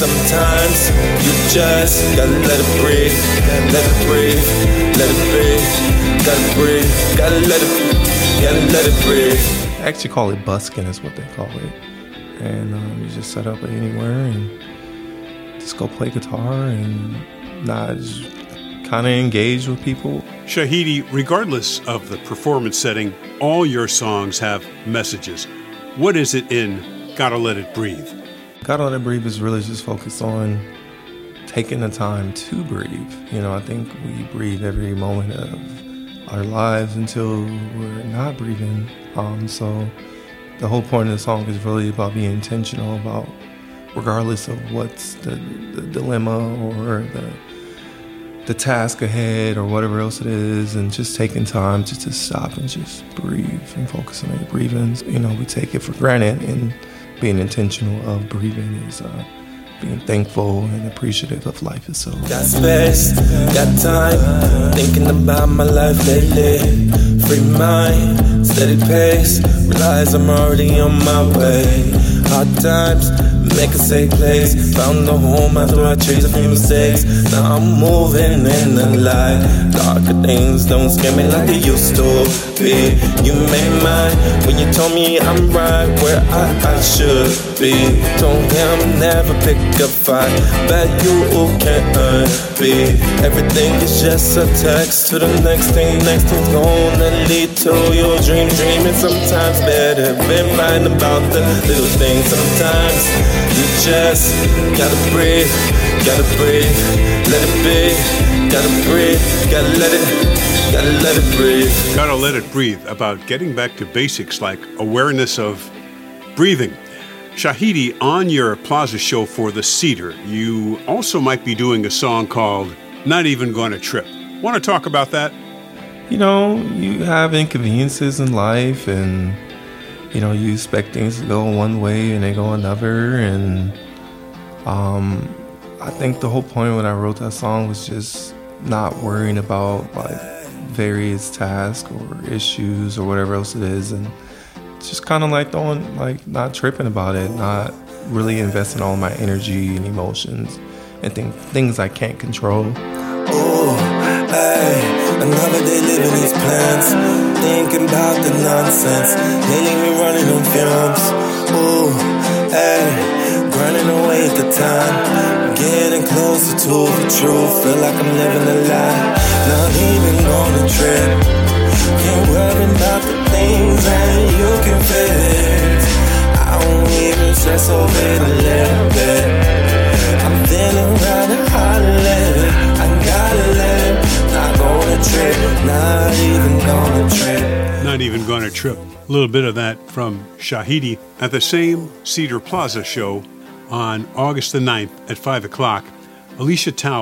Sometimes you just gotta let it breathe, let it breathe, let it breathe, gotta breathe, gotta let it, gotta let it breathe. I actually call it busking, is what they call it. And um, you just set up anywhere and just go play guitar and not just kind of engage with people. Shahidi, regardless of the performance setting, all your songs have messages. What is it in Gotta Let It Breathe? Gotta Let It Breathe is really just focused on taking the time to breathe. You know, I think we breathe every moment of our lives until we're not breathing. Um, so the whole point of the song is really about being intentional about, regardless of what's the, the dilemma or the the task ahead or whatever else it is, and just taking time just to stop and just breathe and focus on your breathing. You know, we take it for granted, and being intentional of breathing is uh, being thankful and appreciative of life itself. Got space, got time, thinking about my life lately. Free mind, steady pace, realize I'm already on my way. Hard times make a safe place. Found a home after I chased a few mistakes. Now I'm moving in the light. Darker things don't scare me like they used to be. You made mine when you told me I'm right where I, I should be. Told him never pick a fight. Bet you can't be. Everything is just a text to the next thing. Next thing's gonna lead to your dream. Dreaming sometimes better. Been lying about the little things sometimes. You just gotta breathe, gotta breathe, let it be. Gotta breathe, gotta let it, gotta let it breathe. Gotta let it breathe about getting back to basics like awareness of breathing. Shahidi, on your Plaza show for the Cedar, you also might be doing a song called Not Even Gonna Trip. Want to talk about that? You know, you have inconveniences in life and you know, you expect things to go one way and they go another. And um, I think the whole point when I wrote that song was just not worrying about like various tasks or issues or whatever else it is, and just kind of like throwing, like not tripping about it, not really investing all my energy and emotions and th- things I can't control. Ooh, hey. Another day living these plans, thinking about the nonsense. They leave me running on fumes. Ooh, hey, grinding away at the time, getting closer to the truth. Feel like I'm living a lie, not even on a trip. Can't worry about the things that you can fix. I don't even stress over it a little bit. I'm feeling to live. I gotta live trip, not even gonna trip. Not even gonna trip. A little bit of that from Shahidi at the same Cedar Plaza show on August the 9th at 5 o'clock. Alicia Tao